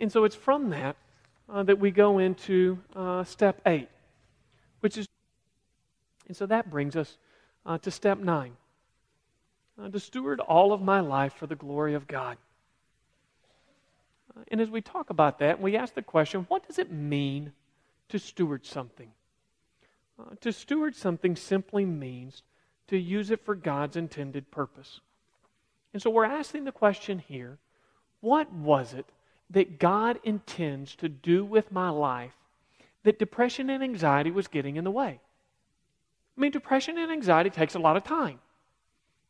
And so it's from that uh, that we go into uh, step eight, which is, and so that brings us uh, to step nine uh, to steward all of my life for the glory of God. Uh, and as we talk about that, we ask the question what does it mean to steward something? Uh, to steward something simply means to use it for God's intended purpose. And so we're asking the question here what was it that God intends to do with my life that depression and anxiety was getting in the way. I mean, depression and anxiety takes a lot of time.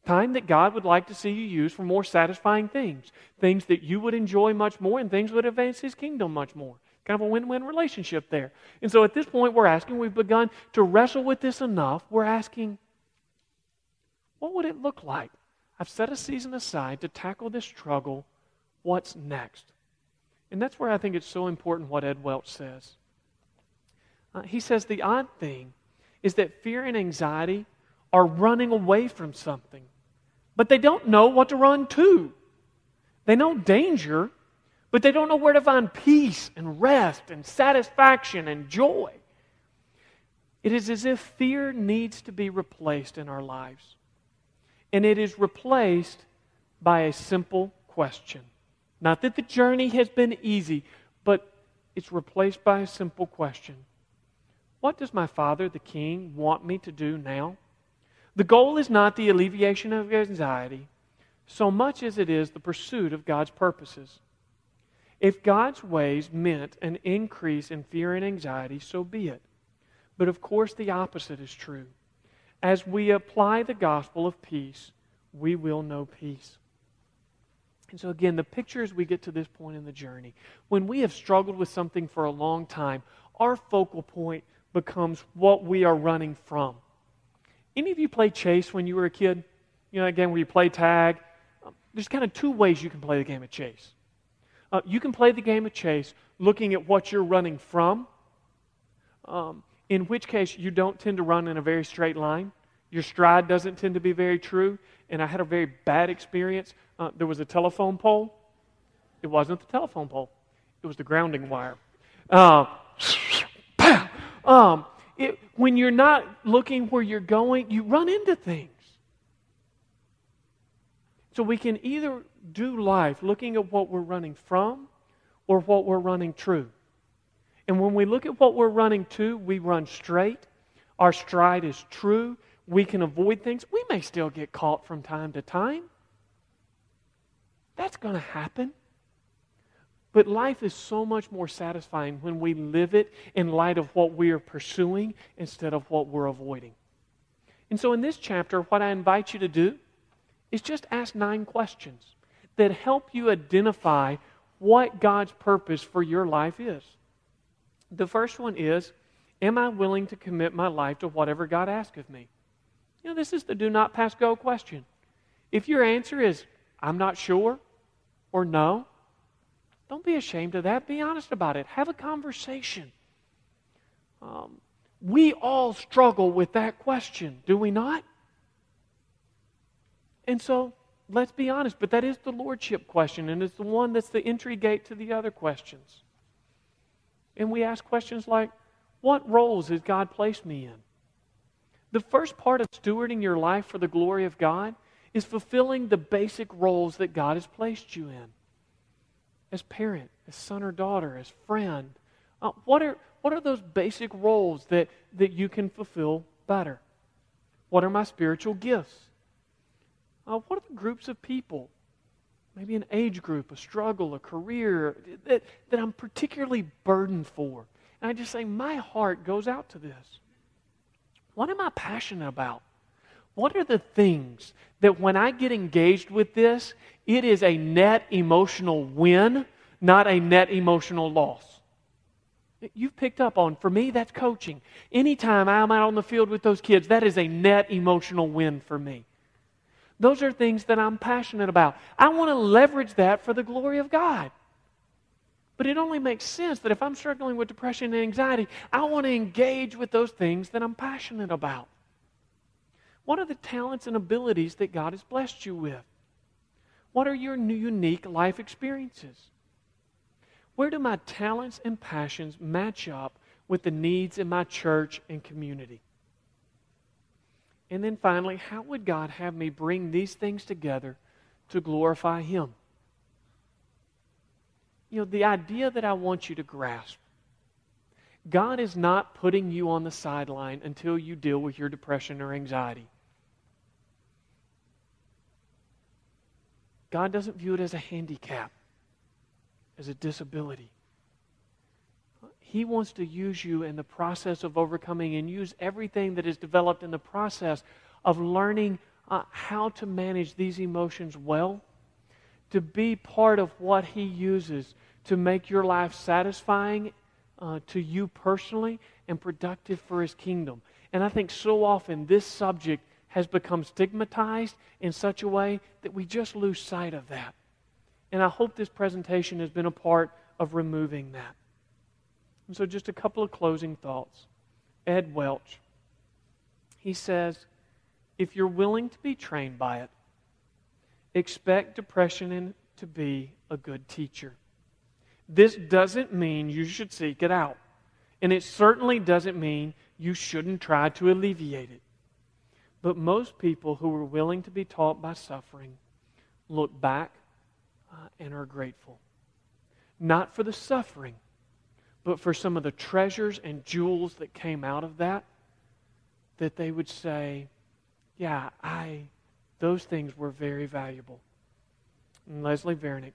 Time that God would like to see you use for more satisfying things, things that you would enjoy much more, and things that would advance His kingdom much more. Kind of a win win relationship there. And so at this point, we're asking, we've begun to wrestle with this enough. We're asking, what would it look like? I've set a season aside to tackle this struggle. What's next? And that's where I think it's so important what Ed Welch says. Uh, he says the odd thing is that fear and anxiety are running away from something, but they don't know what to run to. They know danger, but they don't know where to find peace and rest and satisfaction and joy. It is as if fear needs to be replaced in our lives. And it is replaced by a simple question not that the journey has been easy, but it's replaced by a simple question What does my Father, the King, want me to do now? The goal is not the alleviation of anxiety so much as it is the pursuit of God's purposes. If God's ways meant an increase in fear and anxiety, so be it. But of course, the opposite is true. As we apply the gospel of peace, we will know peace. And so, again, the picture as we get to this point in the journey, when we have struggled with something for a long time, our focal point becomes what we are running from. Any of you play chase when you were a kid? You know, again, where you play tag? Um, there's kind of two ways you can play the game of chase. Uh, you can play the game of chase looking at what you're running from, um, in which case you don't tend to run in a very straight line. Your stride doesn't tend to be very true. And I had a very bad experience uh, there was a telephone pole. It wasn't the telephone pole, it was the grounding wire. Uh, um, it, when you're not looking where you're going, you run into things. So we can either do life looking at what we're running from or what we're running true. And when we look at what we're running to, we run straight. Our stride is true. We can avoid things. We may still get caught from time to time. That's going to happen. But life is so much more satisfying when we live it in light of what we are pursuing instead of what we're avoiding. And so in this chapter, what I invite you to do is just ask nine questions that help you identify what God's purpose for your life is. The first one is Am I willing to commit my life to whatever God asks of me? You know, this is the do not pass go question. If your answer is, I'm not sure, or no. Don't be ashamed of that. Be honest about it. Have a conversation. Um, we all struggle with that question, do we not? And so let's be honest, but that is the lordship question, and it's the one that's the entry gate to the other questions. And we ask questions like, What roles has God placed me in? The first part of stewarding your life for the glory of God is fulfilling the basic roles that God has placed you in as parent, as son or daughter, as friend. Uh, what, are, what are those basic roles that, that you can fulfill better? What are my spiritual gifts? Uh, what are the groups of people? Maybe an age group, a struggle, a career that, that I'm particularly burdened for. And I just say, my heart goes out to this. What am I passionate about? What are the things that when I get engaged with this, it is a net emotional win, not a net emotional loss. You've picked up on, for me, that's coaching. Anytime I'm out on the field with those kids, that is a net emotional win for me. Those are things that I'm passionate about. I want to leverage that for the glory of God. But it only makes sense that if I'm struggling with depression and anxiety, I want to engage with those things that I'm passionate about. What are the talents and abilities that God has blessed you with? What are your unique life experiences? Where do my talents and passions match up with the needs in my church and community? And then finally, how would God have me bring these things together to glorify Him? You know, the idea that I want you to grasp God is not putting you on the sideline until you deal with your depression or anxiety. God doesn't view it as a handicap, as a disability. He wants to use you in the process of overcoming and use everything that is developed in the process of learning uh, how to manage these emotions well to be part of what He uses to make your life satisfying uh, to you personally and productive for His kingdom. And I think so often this subject has become stigmatized in such a way that we just lose sight of that. And I hope this presentation has been a part of removing that. And so, just a couple of closing thoughts. Ed Welch, he says, if you're willing to be trained by it, expect depression to be a good teacher. This doesn't mean you should seek it out. And it certainly doesn't mean you shouldn't try to alleviate it. But most people who are willing to be taught by suffering look back uh, and are grateful. Not for the suffering, but for some of the treasures and jewels that came out of that, that they would say, yeah, I, those things were very valuable. And Leslie Vernick,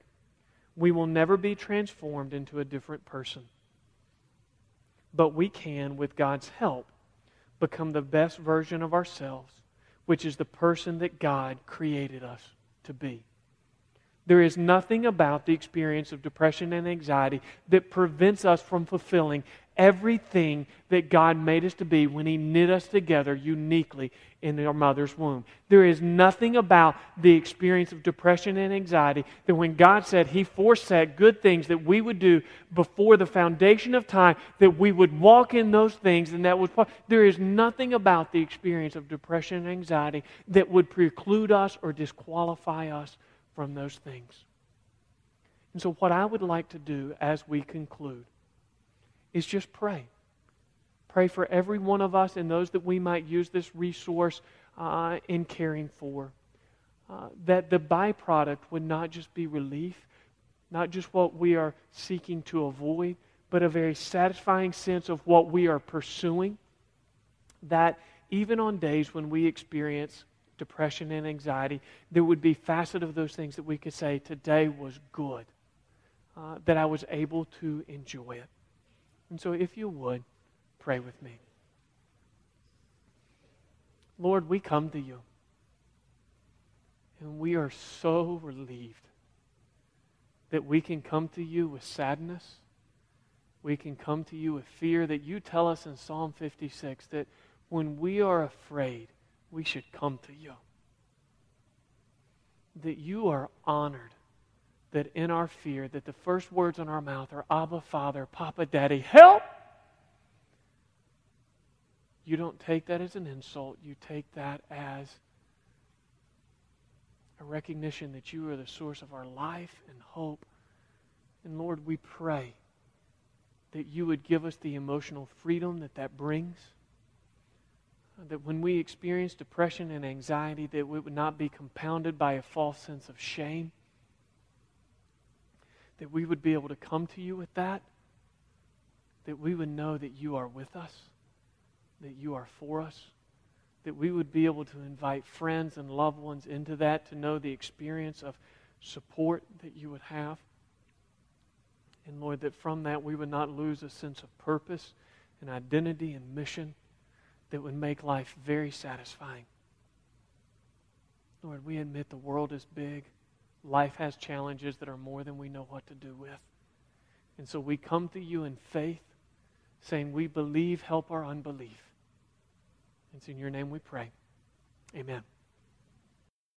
we will never be transformed into a different person. But we can, with God's help, become the best version of ourselves, which is the person that God created us to be. There is nothing about the experience of depression and anxiety that prevents us from fulfilling everything that God made us to be when He knit us together uniquely in our mother's womb. There is nothing about the experience of depression and anxiety that when God said He foreset good things that we would do before the foundation of time, that we would walk in those things, and that was there is nothing about the experience of depression and anxiety that would preclude us or disqualify us from those things. And so, what I would like to do as we conclude is just pray. Pray for every one of us and those that we might use this resource uh, in caring for. Uh, that the byproduct would not just be relief, not just what we are seeking to avoid, but a very satisfying sense of what we are pursuing. That even on days when we experience depression and anxiety, there would be facet of those things that we could say, today was good, uh, that I was able to enjoy it. And so, if you would, pray with me. Lord, we come to you, and we are so relieved that we can come to you with sadness. We can come to you with fear that you tell us in Psalm 56 that when we are afraid, we should come to you. That you are honored that in our fear, that the first words on our mouth are Abba, Father, Papa, Daddy, help! You don't take that as an insult. You take that as a recognition that you are the source of our life and hope. And Lord, we pray that you would give us the emotional freedom that that brings that when we experience depression and anxiety, that it would not be compounded by a false sense of shame. That we would be able to come to you with that. That we would know that you are with us, that you are for us. That we would be able to invite friends and loved ones into that to know the experience of support that you would have. And Lord, that from that we would not lose a sense of purpose and identity and mission that would make life very satisfying. Lord, we admit the world is big. life has challenges that are more than we know what to do with. And so we come to you in faith, saying, We believe, help our unbelief. It's in your name we pray. Amen.